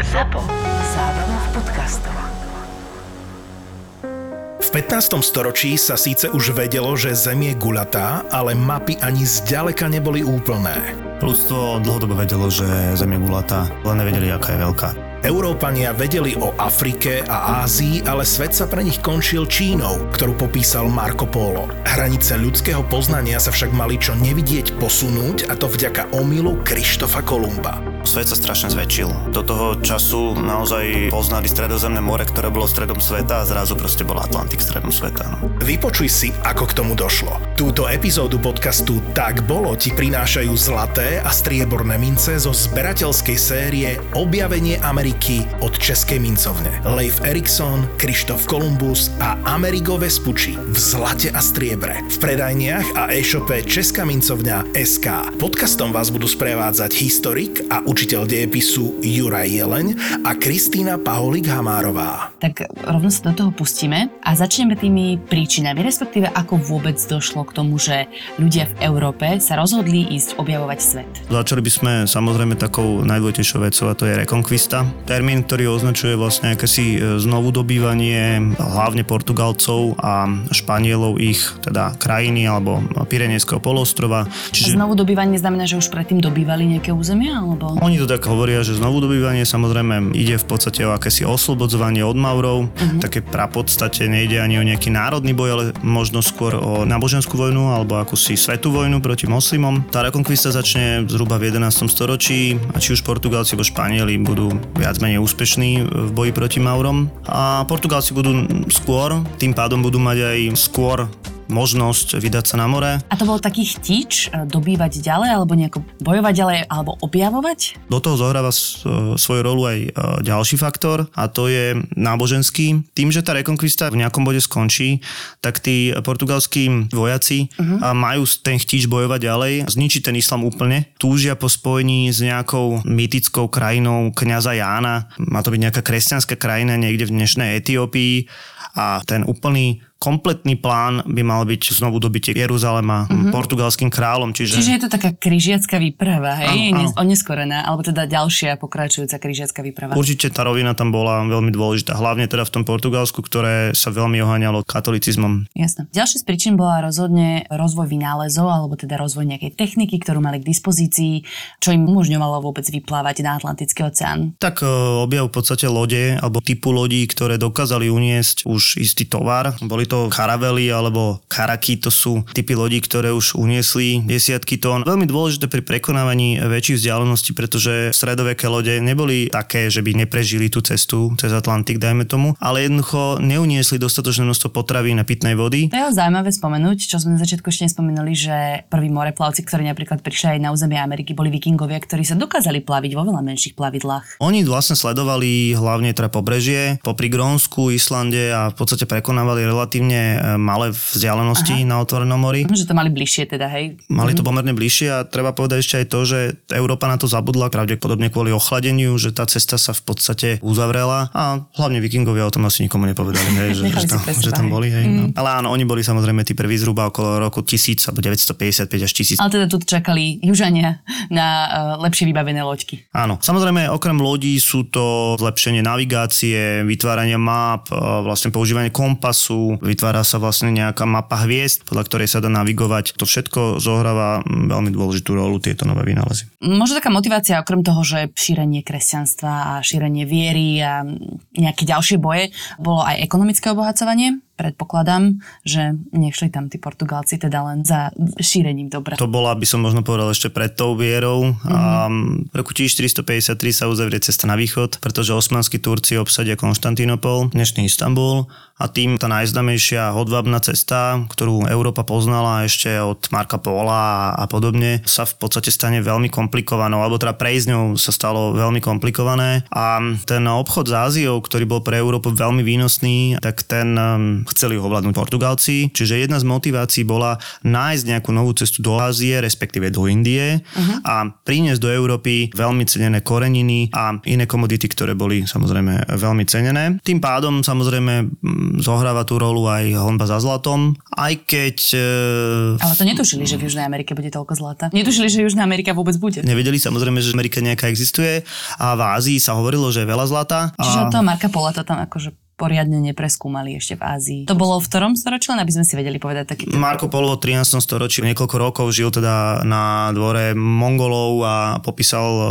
ZAPO. Zábrná v podcastov. V 15. storočí sa síce už vedelo, že Zem je guľatá, ale mapy ani zďaleka neboli úplné. Ľudstvo dlhodobo vedelo, že Zem je gulatá, len nevedeli, aká je veľká. Európania vedeli o Afrike a Ázii, ale svet sa pre nich končil Čínou, ktorú popísal Marco Polo. Hranice ľudského poznania sa však mali čo nevidieť posunúť a to vďaka omylu Krištofa Kolumba. Svet sa strašne zväčšil. Do toho času naozaj poznali stredozemné more, ktoré bolo stredom sveta a zrazu proste bol Atlantik stredom sveta. No. Vypočuj si, ako k tomu došlo. Túto epizódu podcastu Tak bolo ti prinášajú zlaté a strieborné mince zo zberateľskej série Objavenie Ameriky od Českej mincovne. Leif Erikson, Krištof Kolumbus a Amerigo Vespucci v zlate a striebre. V predajniach a e-shope Česká mincovňa SK. Podcastom vás budú sprevádzať historik a učiteľ dejepisu Juraj Jeleň a Kristýna Paholik Hamárová. Tak rovno sa do toho pustíme a začneme tými príčinami, respektíve ako vôbec došlo k tomu, že ľudia v Európe sa rozhodli ísť objavovať svet. Začali by sme samozrejme takou najdôležitejšou vecou a to je rekonquista. Termín, ktorý označuje vlastne akési e, znovu dobývanie hlavne Portugalcov a Španielov ich teda krajiny alebo Pirenejského polostrova. Čiže... Znovu dobývanie znamená, že už predtým dobývali nejaké územia? Alebo... Oni to tak hovoria, že znovu dobývanie samozrejme ide v podstate o akési oslobodzovanie od Maurov. Uh-huh. Také prapodstate nejde ani o nejaký národný boj, ale možno skôr o náboženskú vojnu alebo akúsi svetú vojnu proti moslimom. Tá rekonkvista začne zhruba v 11. storočí a či už Portugálci alebo Španieli budú viac menej úspešní v boji proti Maurom a Portugálci budú skôr, tým pádom budú mať aj skôr možnosť vydať sa na more. A to bol taký chtič e, dobývať ďalej, alebo nejako bojovať ďalej, alebo objavovať? Do toho zohráva svoju rolu aj e, ďalší faktor a to je náboženský. Tým, že tá rekonkvista v nejakom bode skončí, tak tí portugalskí vojaci uh-huh. majú ten chtič bojovať ďalej, zničiť ten islam úplne. Túžia po spojení s nejakou mýtickou krajinou kňaza Jána. Má to byť nejaká kresťanská krajina niekde v dnešnej Etiópii a ten úplný kompletný plán by mal byť znovu dobitie Jeruzalema mm-hmm. portugalským kráľom. Čiže... čiže je to taká križiacká výprava, hej? Áno, áno. Oneskorená, alebo teda ďalšia pokračujúca križiacká výprava. Určite tá rovina tam bola veľmi dôležitá, hlavne teda v tom Portugalsku, ktoré sa veľmi oháňalo katolicizmom. Jasné. Ďalšia z príčin bola rozhodne rozvoj vynálezov, alebo teda rozvoj nejakej techniky, ktorú mali k dispozícii, čo im umožňovalo vôbec vyplávať na Atlantický oceán. Tak e, objav v podstate lode, alebo typu lodí, ktoré dokázali uniesť už istý tovar. Boli to karavely alebo karaky, to sú typy lodí, ktoré už uniesli desiatky tón. Veľmi dôležité pri prekonávaní väčších vzdialeností, pretože stredoveké lode neboli také, že by neprežili tú cestu cez Atlantik, dajme tomu, ale jednoducho neuniesli dostatočné množstvo potravy na pitnej vody. To je zaujímavé spomenúť, čo sme na začiatku ešte nespomenuli, že prví moreplavci, ktorí napríklad prišli aj na územie Ameriky, boli vikingovia, ktorí sa dokázali plaviť vo veľa menších plavidlách. Oni vlastne sledovali hlavne teda pobrežie, popri Grónsku, Islande a v podstate prekonávali relatívne relatívne e, malé vzdialenosti Aha. na otvorenom mori. Že to mali bližšie teda, hej? Mali to mhm. pomerne bližšie a treba povedať ešte aj to, že Európa na to zabudla pravdepodobne kvôli ochladeniu, že tá cesta sa v podstate uzavrela a hlavne vikingovia o tom asi nikomu nepovedali, hej, že, že, tam, že tam boli. Hej, mm. no. Ale áno, oni boli samozrejme tí prví zhruba okolo roku 1000 alebo 955 až 1000. Ale teda tu čakali južania na uh, lepšie vybavené loďky. Áno, samozrejme okrem lodí sú to zlepšenie navigácie, vytváranie map, uh, vlastne používanie kompasu, vytvára sa vlastne nejaká mapa hviezd, podľa ktorej sa dá navigovať. To všetko zohráva mm, veľmi dôležitú rolu tieto nové vynálezy. Možno taká motivácia, okrem toho, že šírenie kresťanstva a šírenie viery a nejaké ďalšie boje, bolo aj ekonomické obohacovanie predpokladám, že nešli tam tí Portugálci teda len za šírením dobra. To bola, by som možno povedal, ešte pred tou vierou. Mm-hmm. A v roku 1453 sa uzavrie cesta na východ, pretože osmanskí Turci obsadia Konštantinopol, dnešný Istanbul a tým tá najznamejšia hodvábna cesta, ktorú Európa poznala ešte od Marka Pola a podobne, sa v podstate stane veľmi komplikovanou, alebo teda prejsť ňou sa stalo veľmi komplikované a ten obchod s Áziou, ktorý bol pre Európu veľmi výnosný, tak ten um, chceli ovládnuť Portugalci, čiže jedna z motivácií bola nájsť nejakú novú cestu do Ázie, respektíve do Indie uh-huh. a priniesť do Európy veľmi cenené koreniny a iné komodity, ktoré boli samozrejme veľmi cenené. Tým pádom samozrejme zohráva tú rolu aj honba za zlatom, aj keď... E... Ale to netušili, že v Južnej Amerike bude toľko zlata. Netušili, že Južná Amerika vôbec bude. Nevedeli samozrejme, že Amerika nejaká existuje a v Ázii sa hovorilo, že je veľa zlata. Čiže a... od toho Marka Pola to tam akože poriadne nepreskúmali ešte v Ázii. To bolo v ktorom storočí, len aby sme si vedeli povedať taký... Marko Polo v 13. storočí niekoľko rokov žil teda na dvore Mongolov a popísal um,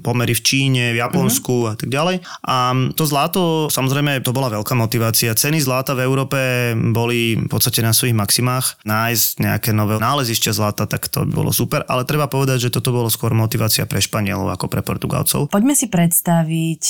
pomery v Číne, v Japonsku uh-huh. a tak ďalej. A to zlato, samozrejme, to bola veľká motivácia. Ceny zlata v Európe boli v podstate na svojich maximách. Nájsť nejaké nové nálezište zlata, tak to by bolo super, ale treba povedať, že toto bolo skôr motivácia pre Španielov ako pre Portugalcov. Poďme si predstaviť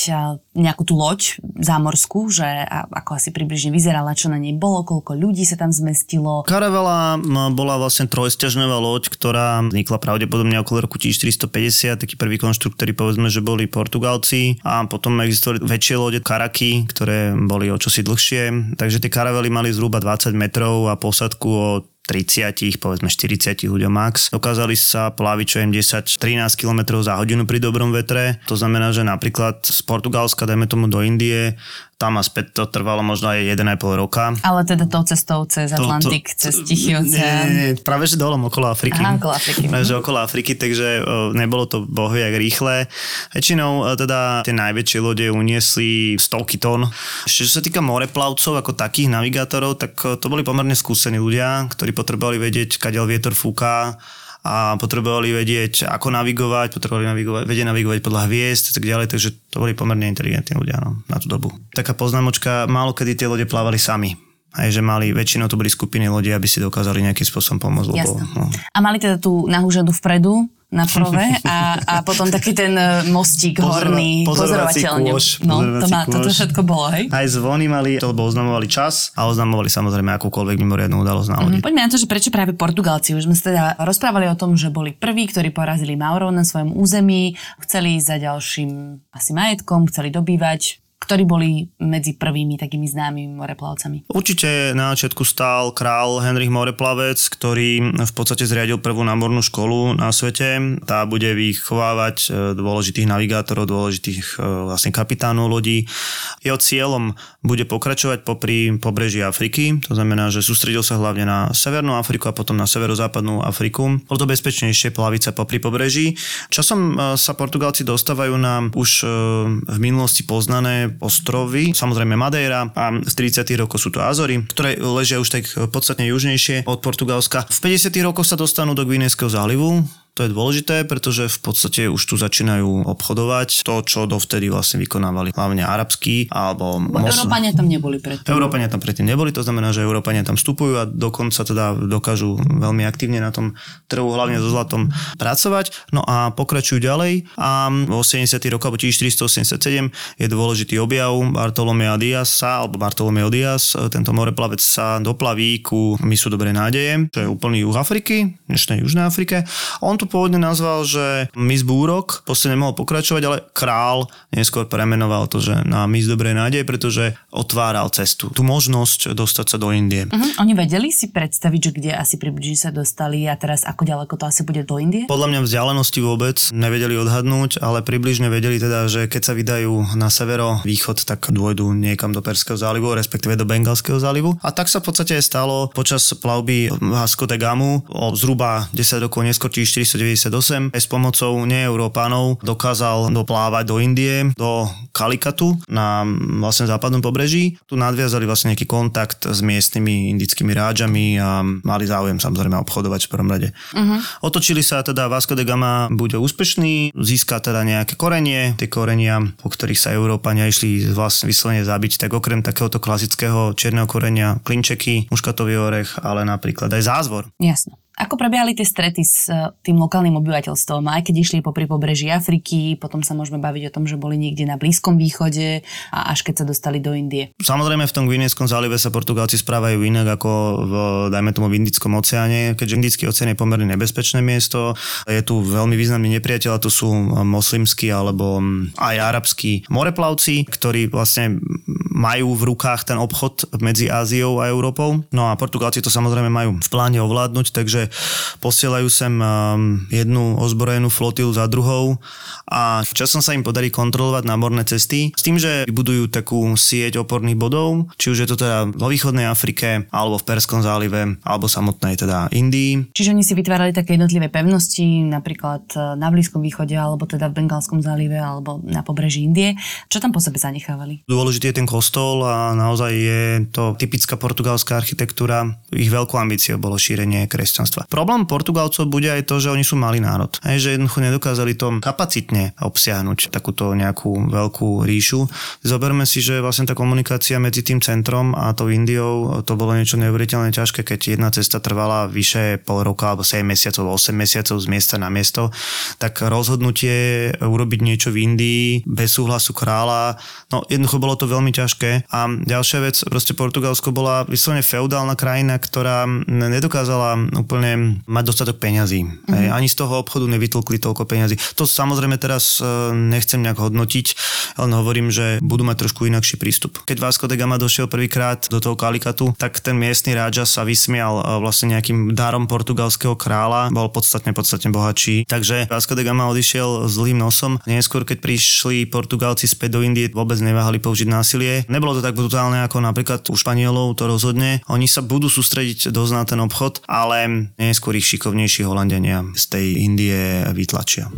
nejakú tú loď zámorskú, že že ako asi približne vyzerala, čo na nej bolo, koľko ľudí sa tam zmestilo. Karavela bola vlastne trojsťažnová loď, ktorá vznikla pravdepodobne okolo roku 1450, takí prví konštruktori povedzme, že boli Portugalci a potom existovali väčšie lode karaky, ktoré boli o čosi dlhšie, takže tie karavely mali zhruba 20 metrov a posadku o 30, povedzme 40 ľuďom max. Dokázali sa plaviť čo 10-13 km za hodinu pri dobrom vetre. To znamená, že napríklad z Portugalska, dajme tomu do Indie, tam a späť to trvalo možno aj 1,5 roka. Ale teda tou cestou cez Atlantik, to, to, cez Tichý oceán. Nie, nie, práve že dolom okolo Afriky. Aha, okolo Afriky. Práve že okolo Afriky, takže nebolo to bohojak rýchle. Väčšinou teda tie najväčšie lode uniesli stovky tón. Ešte čo sa týka moreplavcov ako takých navigátorov, tak to boli pomerne skúsení ľudia, ktorí potrebovali vedieť, kadiaľ vietor fúka, a potrebovali vedieť, ako navigovať, potrebovali navigovať, vedieť navigovať podľa hviezd a tak ďalej, takže to boli pomerne inteligentní ľudia no, na tú dobu. Taká poznámočka, málo kedy tie lode plávali sami. Aj že mali, väčšinou to boli skupiny ľudí, aby si dokázali nejakým spôsobom pomôcť. Lebo, no. A mali teda tú nahúžadu vpredu, na prove a, a potom taký ten e, mostík Pozorova, horný, pozorovateľný. No, to má, toto všetko bolo, hej? Aj zvony mali, to bol oznamovali čas a oznamovali samozrejme akúkoľvek mimoriadnú udalosť na lodi. Mm, poďme na to, že prečo práve Portugalci. Už sme sa teda rozprávali o tom, že boli prví, ktorí porazili Maurov na svojom území, chceli ísť za ďalším asi majetkom, chceli dobývať ktorí boli medzi prvými takými známymi moreplavcami? Určite na začiatku stál král Henrich Moreplavec, ktorý v podstate zriadil prvú námornú školu na svete. Tá bude vychovávať e, dôležitých navigátorov, dôležitých e, vlastne kapitánov lodí. Jeho cieľom bude pokračovať popri pobreží Afriky, to znamená, že sústredil sa hlavne na Severnú Afriku a potom na severozápadnú Afriku. Bolo to bezpečnejšie plaviť sa popri pobreží. Časom e, sa Portugalci dostávajú na už v minulosti poznané ostrovy, samozrejme Madeira a z 30. rokov sú to Azory, ktoré ležia už tak podstatne južnejšie od Portugalska. V 50. rokoch sa dostanú do Gvinejského zálivu, to je dôležité, pretože v podstate už tu začínajú obchodovať to, čo dovtedy vlastne vykonávali hlavne arabskí alebo... Mos... Európania tam neboli predtým. Európania tam predtým neboli, to znamená, že Európania tam vstupujú a dokonca teda dokážu veľmi aktívne na tom trhu, hlavne so zlatom, pracovať. No a pokračujú ďalej a v 80. rokoch, alebo 1487 je dôležitý objav Bartolomea Diasa, alebo Bartolomeo Dias, tento moreplavec sa doplaví ku mysu Dobrej nádeje, čo je úplný juh Afriky, dnešnej Južnej Afrike. On tu to pôvodne nazval, že mis Búrok, proste nemohol pokračovať, ale král neskôr premenoval to, že na mis Dobrej nádej, pretože otváral cestu, tú možnosť dostať sa do Indie. Uh-huh. Oni vedeli si predstaviť, že kde asi približne sa dostali a teraz ako ďaleko to asi bude do Indie? Podľa mňa vzdialenosti vôbec nevedeli odhadnúť, ale približne vedeli teda, že keď sa vydajú na severo východ, tak dôjdu niekam do Perského zálivu, respektíve do Bengalského zálivu. A tak sa v podstate stalo počas plavby Vasco de Gamu o zhruba 10 rokov neskôr, 1998 s pomocou neeurópanov dokázal doplávať do Indie, do Kalikatu na vlastne západnom pobreží. Tu nadviazali vlastne nejaký kontakt s miestnymi indickými rádžami a mali záujem samozrejme obchodovať v prvom rade. Uh-huh. Otočili sa teda Vasco de Gama bude úspešný, získa teda nejaké korenie, tie korenia, po ktorých sa Európania išli vlastne vyslovene zabiť, tak okrem takéhoto klasického čierneho korenia klinčeky, muškatový orech, ale napríklad aj zázvor. Jasno. Ako prebiehali tie strety s e, tým lokálnym obyvateľstvom, aj keď išli po pobreží Afriky, potom sa môžeme baviť o tom, že boli niekde na Blízkom východe a až keď sa dostali do Indie. Samozrejme v tom Gvinejskom zálive sa Portugálci správajú inak ako v, dajme tomu, v Indickom oceáne, keďže Indický oceán je pomerne nebezpečné miesto. Je tu veľmi významný nepriateľ, to sú moslimskí alebo aj arabskí moreplavci, ktorí vlastne majú v rukách ten obchod medzi Áziou a Európou. No a Portugálci to samozrejme majú v pláne ovládnuť, takže posielajú sem um, jednu ozbrojenú flotilu za druhou a časom sa im podarí kontrolovať námorné cesty s tým, že vybudujú takú sieť oporných bodov, či už je to teda vo východnej Afrike, alebo v Perskom zálive, alebo samotnej teda Indii. Čiže oni si vytvárali také jednotlivé pevnosti, napríklad e, na Blízkom východe, alebo teda v Bengálskom zálive, alebo na pobreží Indie. Čo tam po sebe zanechávali? Dôležitý je ten kostol a naozaj je to typická portugalská architektúra. Ich veľkou ambíciou bolo šírenie kresťanstva. Problém Portugalcov bude aj to, že oni sú malý národ. Hej, že jednoducho nedokázali to kapacitne obsiahnuť takúto nejakú veľkú ríšu. Zoberme si, že vlastne tá komunikácia medzi tým centrom a tou Indiou, to bolo niečo neuveriteľne ťažké, keď jedna cesta trvala vyše pol roka alebo 7 mesiacov, 8 mesiacov z miesta na miesto, tak rozhodnutie urobiť niečo v Indii bez súhlasu kráľa, no jednoducho bolo to veľmi ťažké. A ďalšia vec, proste Portugalsko bola vyslovene feudálna krajina, ktorá nedokázala úplne mať dostatok peňazí. Mm-hmm. Ani z toho obchodu nevytlkli toľko peňazí. To samozrejme teraz e, nechcem nejak hodnotiť, len hovorím, že budú mať trošku inakší prístup. Keď Vasco de Gama došiel prvýkrát do toho Kalikatu, tak ten miestny rádža sa vysmial e, vlastne nejakým darom portugalského kráľa, bol podstatne, podstatne bohatší. Takže Vasco de Gama odišiel zlým nosom. Neskôr, keď prišli Portugalci späť do Indie, vôbec neváhali použiť násilie. Nebolo to tak brutálne ako napríklad u Španielov, to rozhodne. Oni sa budú sústrediť dosť na ten obchod, ale neskôr ich šikovnejší Holandiania z tej Indie vytlačia.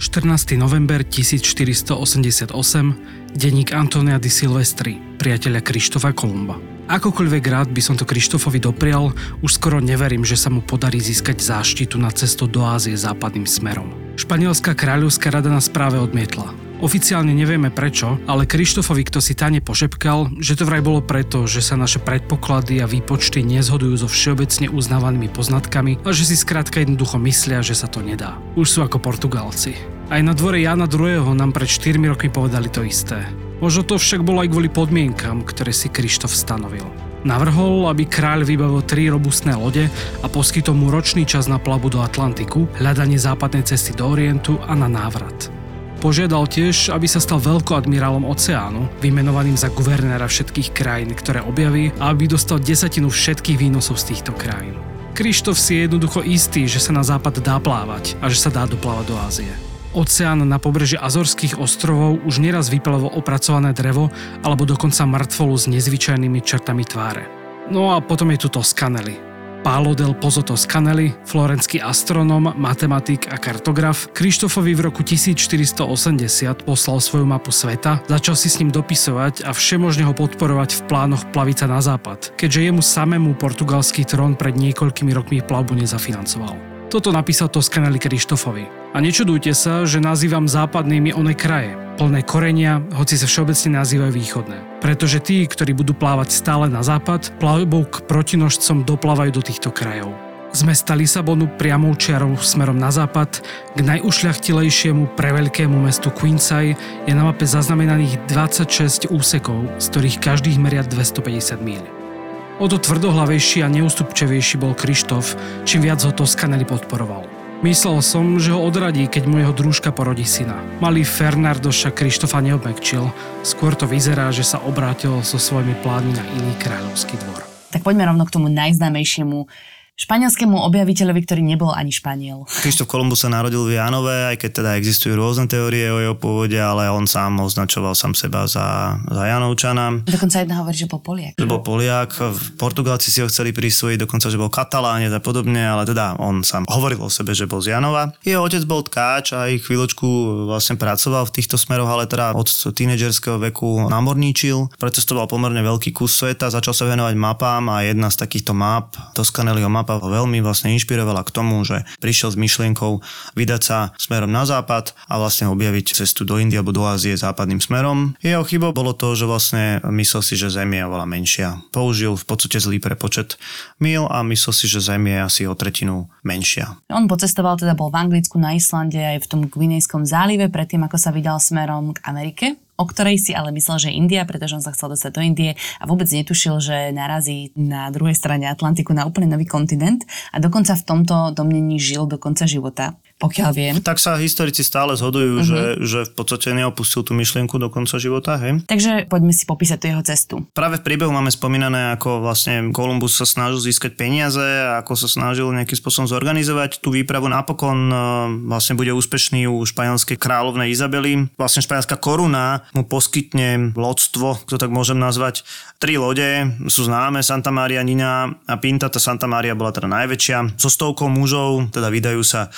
14. november 1488, denník Antonia di Silvestri, priateľa Krištofa Kolumba. Akokoľvek rád by som to Krištofovi doprial, už skoro neverím, že sa mu podarí získať záštitu na cestu do Ázie západným smerom. Španielská kráľovská rada nás práve odmietla. Oficiálne nevieme prečo, ale Krištofovi kto si tane pošepkal, že to vraj bolo preto, že sa naše predpoklady a výpočty nezhodujú so všeobecne uznávanými poznatkami a že si skrátka jednoducho myslia, že sa to nedá. Už sú ako Portugalci. Aj na dvore Jana II. nám pred 4 rokmi povedali to isté. Možno to však bolo aj kvôli podmienkam, ktoré si Krištof stanovil. Navrhol, aby kráľ vybavil tri robustné lode a poskytol mu ročný čas na plavu do Atlantiku, hľadanie západnej cesty do Orientu a na návrat. Požiadal tiež, aby sa stal veľkoadmirálom oceánu, vymenovaným za guvernéra všetkých krajín, ktoré objaví a aby dostal desatinu všetkých výnosov z týchto krajín. Krištof si je jednoducho istý, že sa na západ dá plávať a že sa dá doplávať do Ázie. Oceán na pobreží Azorských ostrovov už neraz vyplavo opracované drevo alebo dokonca mŕtvolu s nezvyčajnými črtami tváre. No a potom je tu Toskanely, Pálo del Pozzo Toscanelli, florenský astronóm, matematik a kartograf, Krištofovi v roku 1480 poslal svoju mapu sveta, začal si s ním dopisovať a všemožne ho podporovať v plánoch plavica na západ, keďže jemu samému portugalský trón pred niekoľkými rokmi plavbu nezafinancoval. Toto napísal Toscanelli Krištofovi. A nečudujte sa, že nazývam západnými one kraje, plné korenia, hoci sa všeobecne nazývajú východné. Pretože tí, ktorí budú plávať stále na západ, plavbou k protinožcom doplávajú do týchto krajov. Z mesta Lisabonu priamou čiarou smerom na západ k najušľachtilejšiemu preveľkému mestu Queensay je na mape zaznamenaných 26 úsekov, z ktorých každých meria 250 míľ. O to tvrdohlavejší a neústupčevejší bol Krištof, čím viac ho Toskanelli podporoval. Myslel som, že ho odradí, keď mu jeho družka porodí syna. Malý Fernando však Krištofa neobmekčil. Skôr to vyzerá, že sa obrátil so svojimi plánmi na iný kráľovský dvor. Tak poďme rovno k tomu najznámejšiemu španielskému objaviteľovi, ktorý nebol ani Španiel. Krištof Kolumbus sa narodil v Janove, aj keď teda existujú rôzne teórie o jeho pôvode, ale on sám označoval sám seba za, za Janovčana. Dokonca jedna hovorí, že bol Poliak. Že bol Poliak, Portugalci si ho chceli prisvojiť, dokonca, že bol Katalánec a podobne, ale teda on sám hovoril o sebe, že bol z Janova. Jeho otec bol tkáč a aj chvíľočku vlastne pracoval v týchto smeroch, ale teda od tínedžerského veku namorníčil, precestoval pomerne veľký kus sveta, začal sa venovať mapám a jedna z takýchto map, Toscanelliho mapa ho veľmi vlastne inšpirovala k tomu, že prišiel s myšlienkou vydať sa smerom na západ a vlastne objaviť cestu do Indie alebo do Ázie západným smerom. Jeho chybou bolo to, že vlastne myslel si, že Zem je oveľa menšia. Použil v podstate zlý prepočet mil a myslel si, že Zem je asi o tretinu menšia. On pocestoval, teda bol v Anglicku, na Islande aj v tom Gvinejskom zálive, predtým ako sa vydal smerom k Amerike o ktorej si ale myslel, že India, pretože on sa chcel dostať do Indie a vôbec netušil, že narazí na druhej strane Atlantiku na úplne nový kontinent a dokonca v tomto domnení žil do konca života. Pokiaľ viem. Tak sa historici stále zhodujú, uh-huh. že, že v podstate neopustil tú myšlienku do konca života, hej? Takže poďme si popísať tú jeho cestu. Práve v príbehu máme spomínané, ako vlastne Kolumbus sa snažil získať peniaze a ako sa snažil nejakým spôsobom zorganizovať tú výpravu. Napokon uh, vlastne bude úspešný u španielskej kráľovnej Izabely. Vlastne španielská koruna mu poskytne lodstvo, kto tak môžem nazvať. Tri lode sú známe, Santa Maria, Nina a Pinta. Tá Santa Maria bola teda najväčšia. So stovkou mužov, teda vydajú sa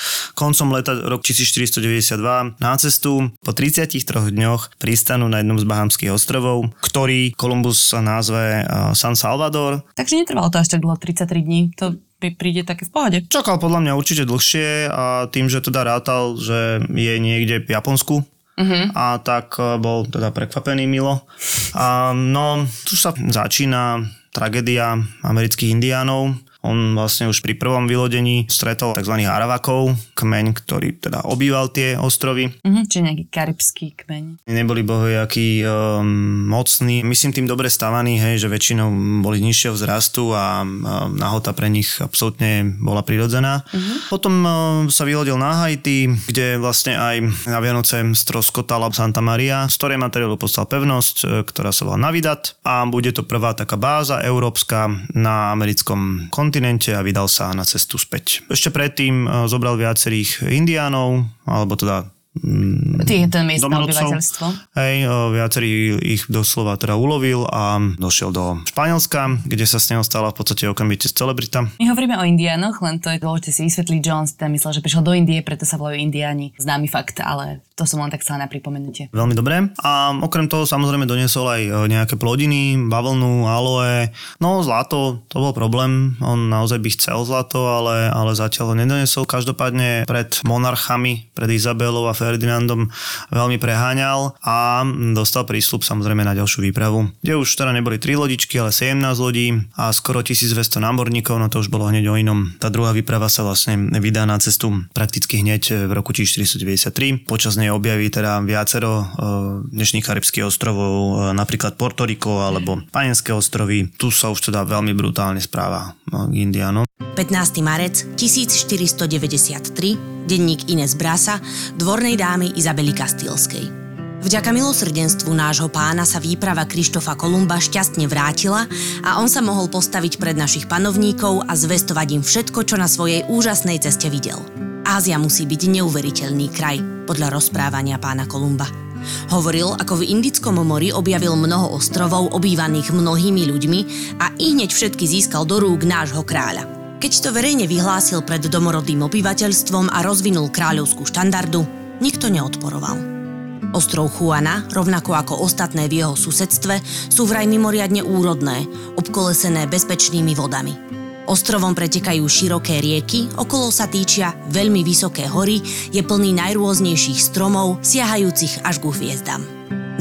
koncom leta rok 1492 na cestu. Po 33 dňoch pristanú na jednom z Bahamských ostrovov, ktorý Kolumbus sa názve San Salvador. Takže netrvalo to až tak dlho, 33 dní. To mi príde také v pohode. Čakal podľa mňa určite dlhšie a tým, že teda rátal, že je niekde v Japonsku, Uh-huh. A tak e, bol teda prekvapený Milo. A, no, tu sa začína tragédia amerických indiánov on vlastne už pri prvom vylodení stretol tzv. Aravakov, kmeň, ktorý teda obýval tie ostrovy. Mhm, čiže nejaký karibský kmeň. Neboli bohojakí um, mocní, myslím tým dobre stavaní, hej, že väčšinou boli nižšieho vzrastu a um, nahota pre nich absolútne bola prirodzená. Uh-huh. Potom um, sa vylodil na Haiti, kde vlastne aj na Vianoce stroskotala Santa Maria, z ktorej materiálu postal pevnosť, e, ktorá sa volá Navidad a bude to prvá taká báza európska na americkom kontinente kontinente a vydal sa na cestu späť. Ešte predtým eh, zobral viacerých indiánov, alebo teda Mm, Tý, ten miestne obyvateľstvo. Hej, viacerý ich doslova teda ulovil a došiel do Španielska, kde sa s neho stala v podstate okamžite celebrita. My hovoríme o indiánoch, len to je dôležité si vysvetliť, že on si tam myslel, že prišiel do Indie, preto sa volajú indiáni. Známy fakt, ale to som len tak chcela na pripomenutie. Veľmi dobré. A okrem toho samozrejme doniesol aj e, nejaké plodiny, bavlnu, aloe. No zlato, to bol problém. On naozaj by chcel zlato, ale, ale zatiaľ ho nedoniesol. Každopádne pred monarchami, pred Izabelou a Ferdinandom veľmi preháňal a dostal prísľub samozrejme na ďalšiu výpravu, kde už teda neboli 3 lodičky, ale 17 lodí a skoro 1200 námorníkov, no to už bolo hneď o inom. Tá druhá výprava sa vlastne vydá na cestu prakticky hneď v roku 1493. Počas nej objaví teda viacero e, dnešných karibských ostrovov, e, napríklad Porto Rico alebo Panenské ostrovy. Tu sa už teda veľmi brutálne správa e, Indianom. 15. marec 1493 denník Ines Brasa, dvornej dámy Izabely Kastilskej. Vďaka milosrdenstvu nášho pána sa výprava Krištofa Kolumba šťastne vrátila a on sa mohol postaviť pred našich panovníkov a zvestovať im všetko, čo na svojej úžasnej ceste videl. Ázia musí byť neuveriteľný kraj, podľa rozprávania pána Kolumba. Hovoril, ako v Indickom mori objavil mnoho ostrovov obývaných mnohými ľuďmi a i hneď všetky získal do rúk nášho kráľa. Keď to verejne vyhlásil pred domorodým obyvateľstvom a rozvinul kráľovskú štandardu, nikto neodporoval. Ostrov Juana, rovnako ako ostatné v jeho susedstve, sú vraj mimoriadne úrodné, obkolesené bezpečnými vodami. Ostrovom pretekajú široké rieky, okolo sa týčia veľmi vysoké hory, je plný najrôznejších stromov, siahajúcich až ku hviezdam.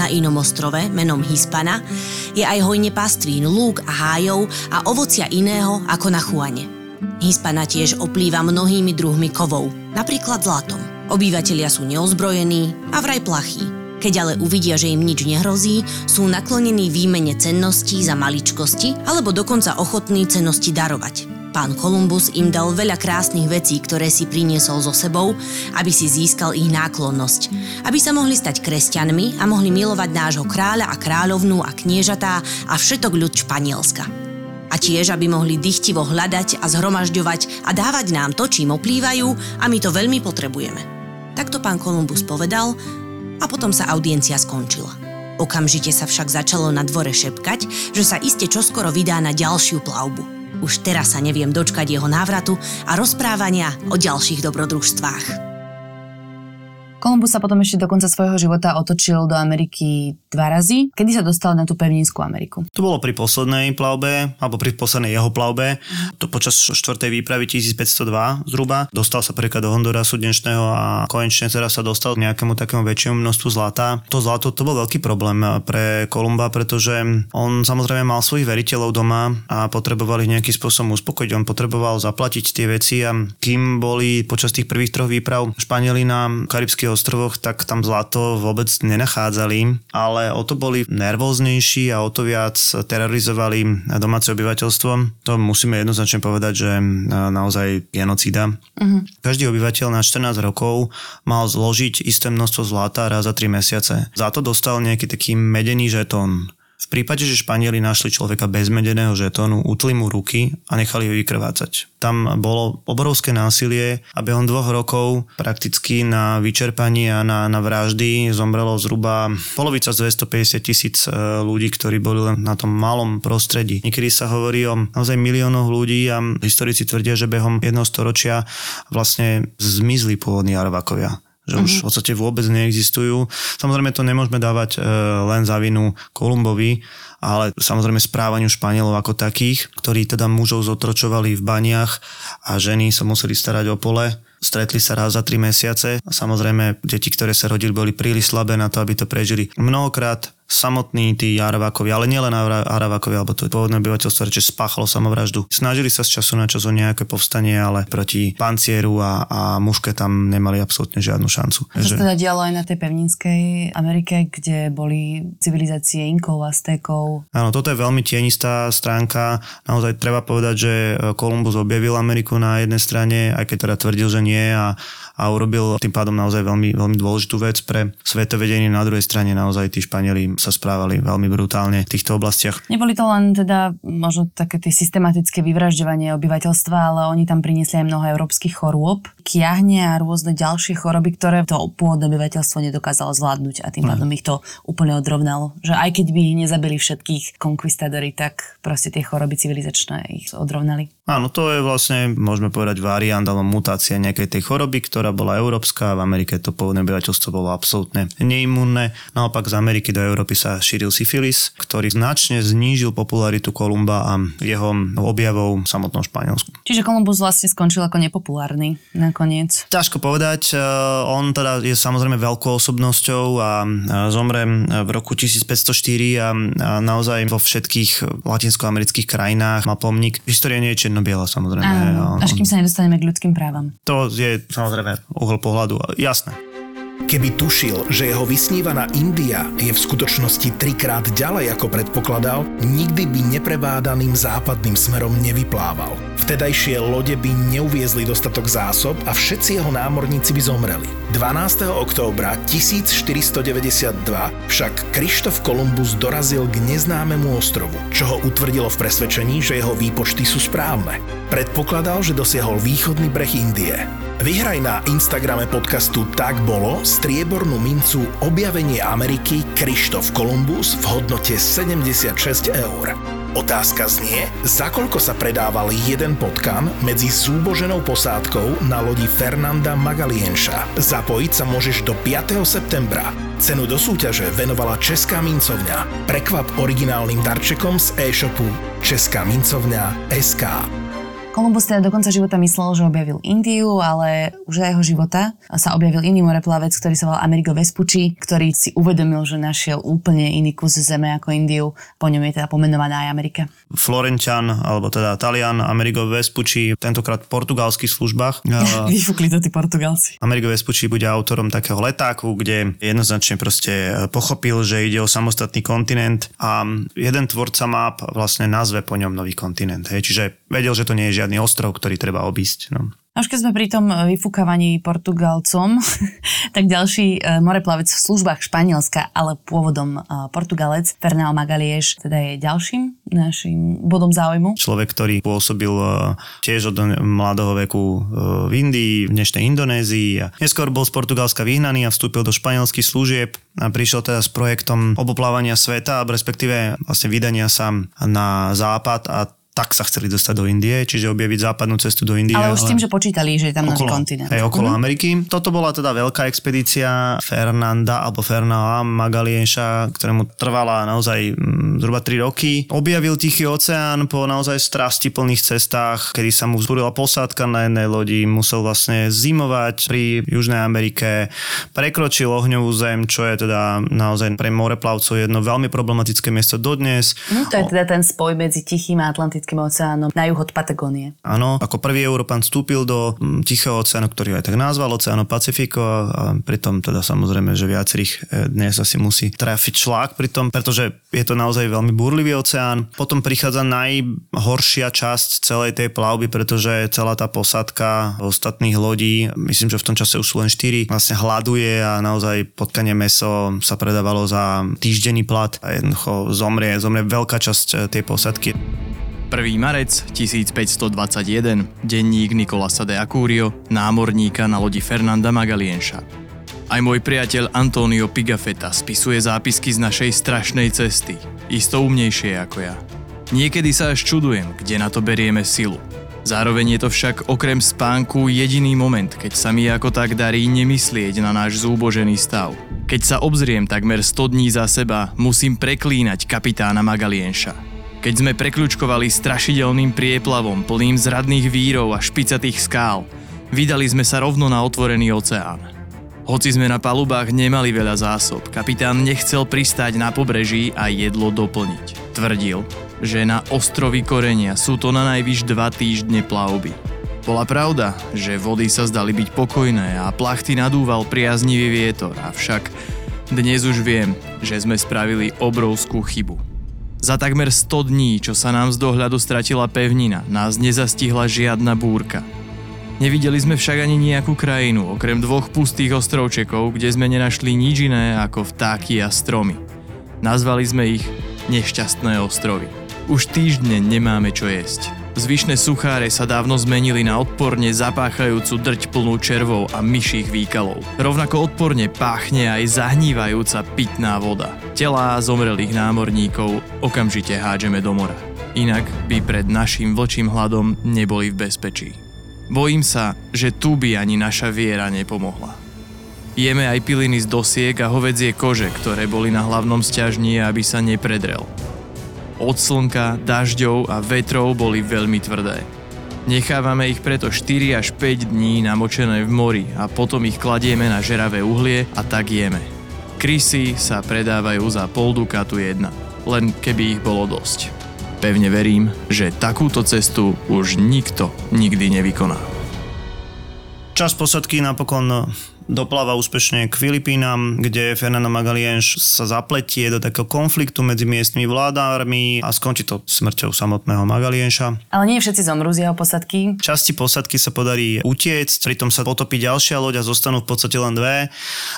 Na inom ostrove, menom Hispana, je aj hojne pastvín, lúk a hájov a ovocia iného ako na Chuane. Hispana tiež oplýva mnohými druhmi kovov, napríklad zlatom. Obyvatelia sú neozbrojení a vraj plachí. Keď ale uvidia, že im nič nehrozí, sú naklonení výmene cenností za maličkosti alebo dokonca ochotní cennosti darovať. Pán Kolumbus im dal veľa krásnych vecí, ktoré si priniesol so sebou, aby si získal ich náklonnosť. Aby sa mohli stať kresťanmi a mohli milovať nášho kráľa a kráľovnú a kniežatá a všetok ľud Španielska a tiež, aby mohli dychtivo hľadať a zhromažďovať a dávať nám to, čím oplývajú a my to veľmi potrebujeme. Takto pán Kolumbus povedal a potom sa audiencia skončila. Okamžite sa však začalo na dvore šepkať, že sa iste čoskoro vydá na ďalšiu plavbu. Už teraz sa neviem dočkať jeho návratu a rozprávania o ďalších dobrodružstvách. Kolumbus sa potom ešte do konca svojho života otočil do Ameriky dva razy. Kedy sa dostal na tú pevninskú Ameriku? To bolo pri poslednej plavbe, alebo pri poslednej jeho plavbe. To počas štvrtej výpravy 1502 zhruba. Dostal sa prvýkrát do Hondurasu dnešného a konečne teraz sa dostal k nejakému takému väčšiemu množstvu zlata. To zlato to bol veľký problém pre Kolumba, pretože on samozrejme mal svojich veriteľov doma a potreboval ich nejakým spôsobom uspokojiť. On potreboval zaplatiť tie veci a kým boli počas tých prvých troch výprav Španieli na Karibský ostrovoch, tak tam zlato vôbec nenachádzali, ale o to boli nervóznejší a o to viac terorizovali domáce obyvateľstvo. To musíme jednoznačne povedať, že naozaj genocída. Uh-huh. Každý obyvateľ na 14 rokov mal zložiť isté množstvo zlata raz za 3 mesiace. Za to dostal nejaký taký medený žetón v prípade, že Španieli našli človeka bez medeného žetónu, utli mu ruky a nechali ho vykrvácať. Tam bolo obrovské násilie a behom dvoch rokov prakticky na vyčerpanie a na, na vraždy zomrelo zhruba polovica z 250 tisíc e, ľudí, ktorí boli len na tom malom prostredí. Niekedy sa hovorí o naozaj miliónoch ľudí a historici tvrdia, že behom jedného storočia vlastne zmizli pôvodní Arvakovia že už v podstate vôbec neexistujú. Samozrejme to nemôžeme dávať e, len za vinu Kolumbovi, ale samozrejme správaniu Španielov ako takých, ktorí teda mužov zotročovali v baniach a ženy sa museli starať o pole. Stretli sa raz za tri mesiace a samozrejme deti, ktoré sa rodili, boli príliš slabé na to, aby to prežili. Mnohokrát samotní tí Aravákovia, ale nielen Aravákovia, alebo to pôvodné obyvateľstvo, čo spáchalo samovraždu. Snažili sa z času na čas o nejaké povstanie, ale proti pancieru a, a muške tam nemali absolútne žiadnu šancu. A to že... teda dialo aj na tej pevninskej Amerike, kde boli civilizácie Inkov, Aztékov. Áno, toto je veľmi tienistá stránka. Naozaj treba povedať, že Kolumbus objavil Ameriku na jednej strane, aj keď teda tvrdil, že nie a, a urobil tým pádom naozaj veľmi, veľmi dôležitú vec pre svetovedenie. Na druhej strane naozaj tí Španieli sa správali veľmi brutálne v týchto oblastiach. Neboli to len teda možno také tie systematické vyvražďovanie obyvateľstva, ale oni tam priniesli aj mnoho európskych chorôb, kiahne a rôzne ďalšie choroby, ktoré to pôvodné obyvateľstvo nedokázalo zvládnuť a tým pádom ich to úplne odrovnalo. Že aj keď by ich nezabili všetkých konkvistadori, tak proste tie choroby civilizačné ich odrovnali. Áno, to je vlastne, môžeme povedať, variant alebo mutácia nejakej tej choroby, ktorá bola európska. V Amerike to pôvodné obyvateľstvo bolo absolútne neimunné. Naopak z Ameriky do Európy sa šíril syfilis, ktorý značne znížil popularitu Kolumba a jeho objavov v samotnom Španielsku. Čiže Kolumbus vlastne skončil ako nepopulárny nakoniec. Ťažko povedať. E, on teda je samozrejme veľkou osobnosťou a zomre v roku 1504 a naozaj vo všetkých latinskoamerických krajinách má pomník. História nie je čierno-biela samozrejme. Áno, až kým sa nedostaneme k ľudským právam. To je samozrejme uhol pohľadu, jasné. Keby tušil, že jeho vysnívaná India je v skutočnosti trikrát ďalej ako predpokladal, nikdy by neprebádaným západným smerom nevyplával. Vtedajšie lode by neuviezli dostatok zásob a všetci jeho námorníci by zomreli. 12. októbra 1492 však Krištof Kolumbus dorazil k neznámemu ostrovu, čo ho utvrdilo v presvedčení, že jeho výpočty sú správne. Predpokladal, že dosiahol východný breh Indie. Vyhraj na Instagrame podcastu Tak bolo striebornú mincu Objavenie Ameriky Krištof Kolumbus v hodnote 76 eur. Otázka znie, za koľko sa predával jeden potkan medzi súboženou posádkou na lodi Fernanda Magalienša. Zapojiť sa môžeš do 5. septembra. Cenu do súťaže venovala Česká mincovňa. Prekvap originálnym darčekom z e-shopu Česká mincovňa SK. Kolumbus teda do konca života myslel, že objavil Indiu, ale už za jeho života sa objavil iný moreplavec, ktorý sa volal Amerigo Vespucci, ktorý si uvedomil, že našiel úplne iný kus zeme ako Indiu. Po ňom je teda pomenovaná aj Amerika. Florenčan, alebo teda Talian, Amerigo Vespucci, tentokrát v portugalských službách. Vyfúkli to tí Portugalci. Amerigo Vespucci bude autorom takého letáku, kde jednoznačne proste pochopil, že ide o samostatný kontinent a jeden tvorca map vlastne nazve po ňom nový kontinent. Hej. Čiže vedel, že to nie je žiadny ostrov, ktorý treba obísť. No. A už keď sme pri tom e, vyfúkavaní Portugalcom, tak ďalší e, moreplavec v službách Španielska, ale pôvodom e, Portugalec, Fernão Magalieš, teda je ďalším našim bodom záujmu. Človek, ktorý pôsobil tiež od mladého veku v Indii, v dnešnej Indonézii a neskôr bol z Portugalska vyhnaný a vstúpil do španielských služieb a prišiel teda s projektom oboplávania sveta, respektíve vlastne vydania sa na západ a tak sa chceli dostať do Indie, čiže objaviť západnú cestu do Indie. Ale už ale... tým, že počítali, že je tam okolo, kontinent. Hej, okolo mm-hmm. Ameriky. Toto bola teda veľká expedícia Fernanda alebo Fernanda Magalienša, ktorému trvala naozaj mm, zhruba 3 roky. Objavil Tichý oceán po naozaj strasti plných cestách, kedy sa mu vzbúrila posádka na jednej lodi, musel vlastne zimovať pri Južnej Amerike, prekročil ohňovú zem, čo je teda naozaj pre moreplavcov jedno veľmi problematické miesto dodnes. No to je teda ten spoj medzi Tichým a Atlantickým Atlantickým oceánom na juh od Patagónie. Áno, ako prvý Európan vstúpil do mm, Tichého oceánu, ktorý ho aj tak nazval, Oceáno Pacifiko a pritom teda samozrejme, že viacerých e, dnes asi musí trafiť šlák pritom, pretože je to naozaj veľmi burlivý oceán. Potom prichádza najhoršia časť celej tej plavby, pretože celá tá posádka ostatných lodí, myslím, že v tom čase už sú len 4, vlastne hľaduje a naozaj potkanie meso sa predávalo za týždenný plat a jednoducho zomrie, zomrie veľká časť e, tej posádky. 1. marec 1521, denník Nikolasa de Acurio, námorníka na lodi Fernanda Magalienša. Aj môj priateľ Antonio Pigafetta spisuje zápisky z našej strašnej cesty, isto umnejšie ako ja. Niekedy sa až čudujem, kde na to berieme silu. Zároveň je to však okrem spánku jediný moment, keď sa mi ako tak darí nemyslieť na náš zúbožený stav. Keď sa obzriem takmer 100 dní za seba, musím preklínať kapitána Magalienša. Keď sme prekľúčkovali strašidelným prieplavom plným zradných vírov a špicatých skál, vydali sme sa rovno na otvorený oceán. Hoci sme na palubách nemali veľa zásob, kapitán nechcel pristáť na pobreží a jedlo doplniť. Tvrdil, že na ostrovy Korenia sú to na najvyš dva týždne plavby. Bola pravda, že vody sa zdali byť pokojné a plachty nadúval priaznivý vietor, avšak dnes už viem, že sme spravili obrovskú chybu. Za takmer 100 dní, čo sa nám z dohľadu stratila pevnina, nás nezastihla žiadna búrka. Nevideli sme však ani nejakú krajinu, okrem dvoch pustých ostrovčekov, kde sme nenašli nič iné ako vtáky a stromy. Nazvali sme ich Nešťastné ostrovy. Už týždne nemáme čo jesť. Zvyšné sucháre sa dávno zmenili na odporne zapáchajúcu drť plnú červov a myších výkalov. Rovnako odporne páchne aj zahnívajúca pitná voda. Telá zomrelých námorníkov okamžite hádžeme do mora. Inak by pred našim vlčím hladom neboli v bezpečí. Bojím sa, že tu by ani naša viera nepomohla. Jeme aj piliny z dosiek a hovedzie kože, ktoré boli na hlavnom sťažní, aby sa nepredrel. Od slnka, dažďov a vetrov boli veľmi tvrdé. Nechávame ich preto 4 až 5 dní namočené v mori a potom ich kladieme na žeravé uhlie a tak jeme. Krysy sa predávajú za pol dukatu jedna, len keby ich bolo dosť. Pevne verím, že takúto cestu už nikto nikdy nevykoná. Čas posadky napokon dopláva úspešne k Filipínam, kde Fernando Magalienš sa zapletie do takého konfliktu medzi miestnymi vládármi a skončí to smrťou samotného Magalienša. Ale nie všetci zomrú z jeho posadky. Časti posadky sa podarí utiecť, pritom sa potopí ďalšia loď a zostanú v podstate len dve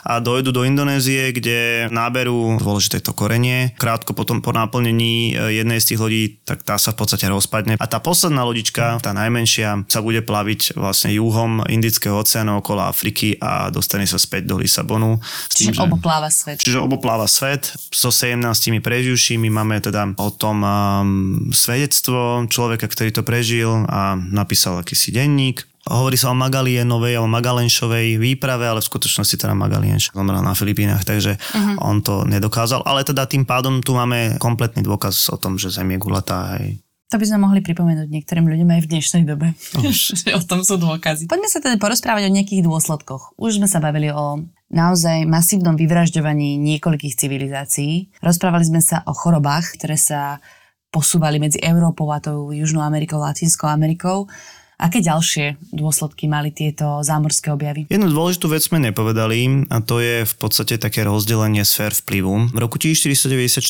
a dojdu do Indonézie, kde náberú dôležité to korenie. Krátko potom po naplnení e, jednej z tých lodí, tak tá sa v podstate rozpadne. A tá posledná lodička, tá najmenšia, sa bude plaviť vlastne juhom Indického oceánu okolo Afriky a dostane sa späť do Lisabonu. Čiže tým, obopláva svet. Čiže obopláva svet. So 17 preživšími máme teda o tom um, svedectvo človeka, ktorý to prežil a napísal akýsi denník. Hovorí sa o Magalienovej alebo Magalenšovej výprave, ale v skutočnosti teda Magalienš zomrel na Filipínach, takže uh-huh. on to nedokázal. Ale teda tým pádom tu máme kompletný dôkaz o tom, že Zem je gulatá. Hej. To by sme mohli pripomenúť niektorým ľuďom aj v dnešnej dobe. že o tom sú dôkazy. Poďme sa teda porozprávať o nejakých dôsledkoch. Už sme sa bavili o naozaj masívnom vyvražďovaní niekoľkých civilizácií. Rozprávali sme sa o chorobách, ktoré sa posúvali medzi Európou a tou Južnou Amerikou, Latinskou Amerikou. Aké ďalšie dôsledky mali tieto zámorské objavy? Jednu dôležitú vec sme nepovedali a to je v podstate také rozdelenie sfér vplyvu. V roku 1494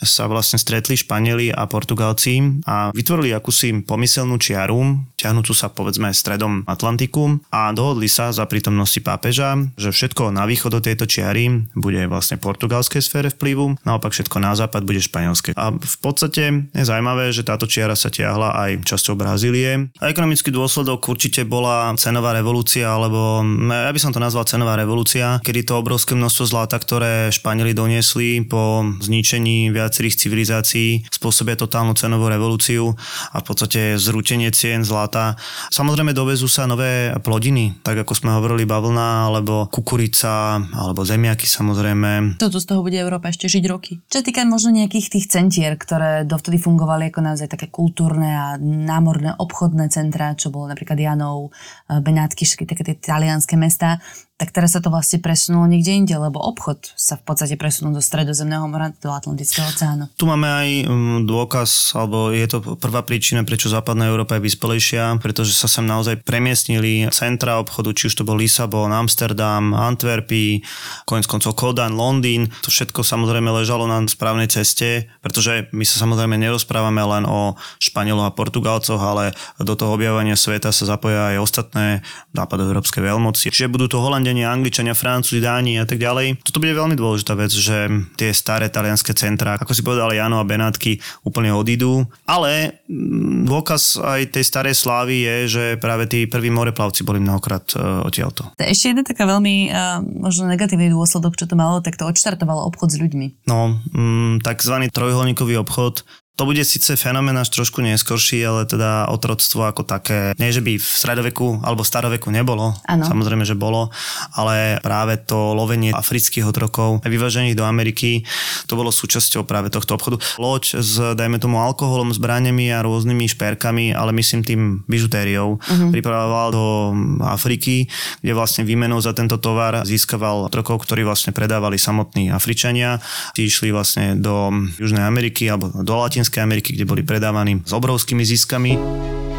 sa vlastne stretli Španieli a Portugálci a vytvorili akúsi pomyselnú čiaru, ťahnúcu sa povedzme stredom Atlantiku a dohodli sa za prítomnosti pápeža, že všetko na východ do tejto čiary bude vlastne portugalskej sfére vplyvu, naopak všetko na západ bude španielské. A v podstate je zaujímavé, že táto čiara sa tiahla aj časťou Brazílie. A ekonomický dôsledok určite bola cenová revolúcia, alebo ja by som to nazval cenová revolúcia, kedy to obrovské množstvo zlata, ktoré Španieli doniesli po zničení viacerých civilizácií, spôsobia totálnu cenovú revolúciu a v podstate zrútenie cien zlata. Samozrejme dovezú sa nové plodiny, tak ako sme hovorili bavlna, alebo kukurica, alebo zemiaky samozrejme. Toto z toho bude Európa ešte žiť roky. Čo týka možno nejakých tých centier, ktoré dovtedy fungovali ako naozaj také kultúrne a námorné obchodné centra, čo bolo napríklad Janov, eh, Benátky, všetky také tie talianské mesta. Tak teraz sa to vlastne presunulo niekde inde, lebo obchod sa v podstate presunul do stredozemného mora, do Atlantického oceánu. Tu máme aj um, dôkaz, alebo je to prvá príčina, prečo západná Európa je vyspelejšia, pretože sa sem naozaj premiestnili centra obchodu, či už to bol Lisabon, Amsterdam, Antwerpy, konec koncov Kodan, Londýn. To všetko samozrejme ležalo na správnej ceste, pretože my sa samozrejme nerozprávame len o Španieloch a Portugalcoch, ale do toho objavovania sveta sa zapoja aj ostatné západoeurópske veľmoci. Čiže budú to Holandiania, Angličania, Francúzi, Dáni a tak ďalej. Toto bude veľmi dôležitá vec, že tie staré talianské centrá, ako si povedal Jano a Benátky, úplne odídu. Ale mm, dôkaz aj tej starej slávy je, že práve tí prví moreplavci boli mnohokrát uh, odtiaľto. Ešte jedna taká veľmi uh, možno negatívny dôsledok, čo to malo, tak to odštartovalo obchod s ľuďmi. No, mm, takzvaný trojuholníkový obchod, to bude síce fenomén až trošku neskorší, ale teda otroctvo ako také, nie že by v stredoveku alebo staroveku nebolo, Áno. samozrejme, že bolo, ale práve to lovenie afrických otrokov vyvažených do Ameriky, to bolo súčasťou práve tohto obchodu. Loď s, dajme tomu, alkoholom, zbraniami a rôznymi šperkami, ale myslím tým bižutériou, uh-huh. pripravoval do Afriky, kde vlastne výmenou za tento tovar získaval otrokov, ktorí vlastne predávali samotní Afričania. Tí išli vlastne do Južnej Ameriky alebo do Latinskej Latinskej Ameriky, kde boli predávaní s obrovskými ziskami.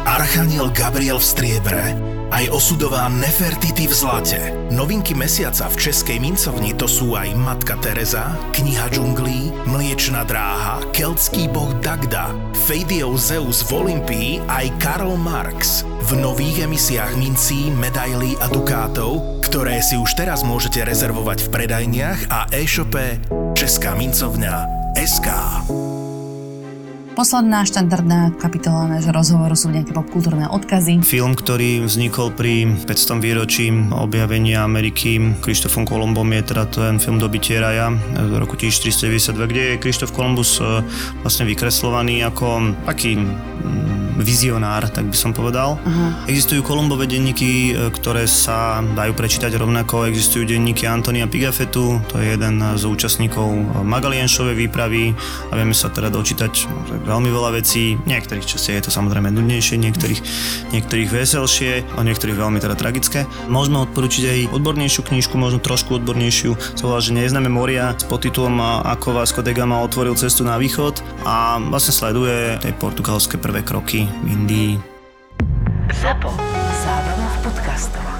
Archaniel Gabriel v striebre, aj osudová Nefertiti v zlate. Novinky mesiaca v Českej mincovni to sú aj Matka Teresa, Kniha džunglí, Mliečna dráha, Keltský boh Dagda, Feidiov Zeus v Olympii aj Karl Marx. V nových emisiách mincí, medailí a dukátov, ktoré si už teraz môžete rezervovať v predajniach a e-shope Česká mincovňa SK. Posledná štandardná kapitola nášho rozhovoru sú nejaké popkultúrne odkazy. Film, ktorý vznikol pri 500. výročí objavenia Ameriky Krištofom Kolumbom je teda ten film Dobitie raja z roku 1492, kde je Krištof Kolumbus e, vlastne vykreslovaný ako taký vizionár, tak by som povedal. Uh-huh. Existujú Kolumbové denníky, e, ktoré sa dajú prečítať rovnako. Existujú denníky Antonia Pigafetu, to je jeden z účastníkov Magalienšovej výpravy a vieme sa teda dočítať veľmi veľa vecí. Niektorých častiach je to samozrejme nudnejšie, niektorých, niektorých veselšie a niektorých veľmi teda tragické. Môžeme odporučiť aj odbornejšiu knižku, možno trošku odbornejšiu, sa volá, že Neznáme moria s podtitulom Ako Vasco de Gama otvoril cestu na východ a vlastne sleduje tej portugalské prvé kroky v Indii. ZAPO. Zábrná v podcastovách.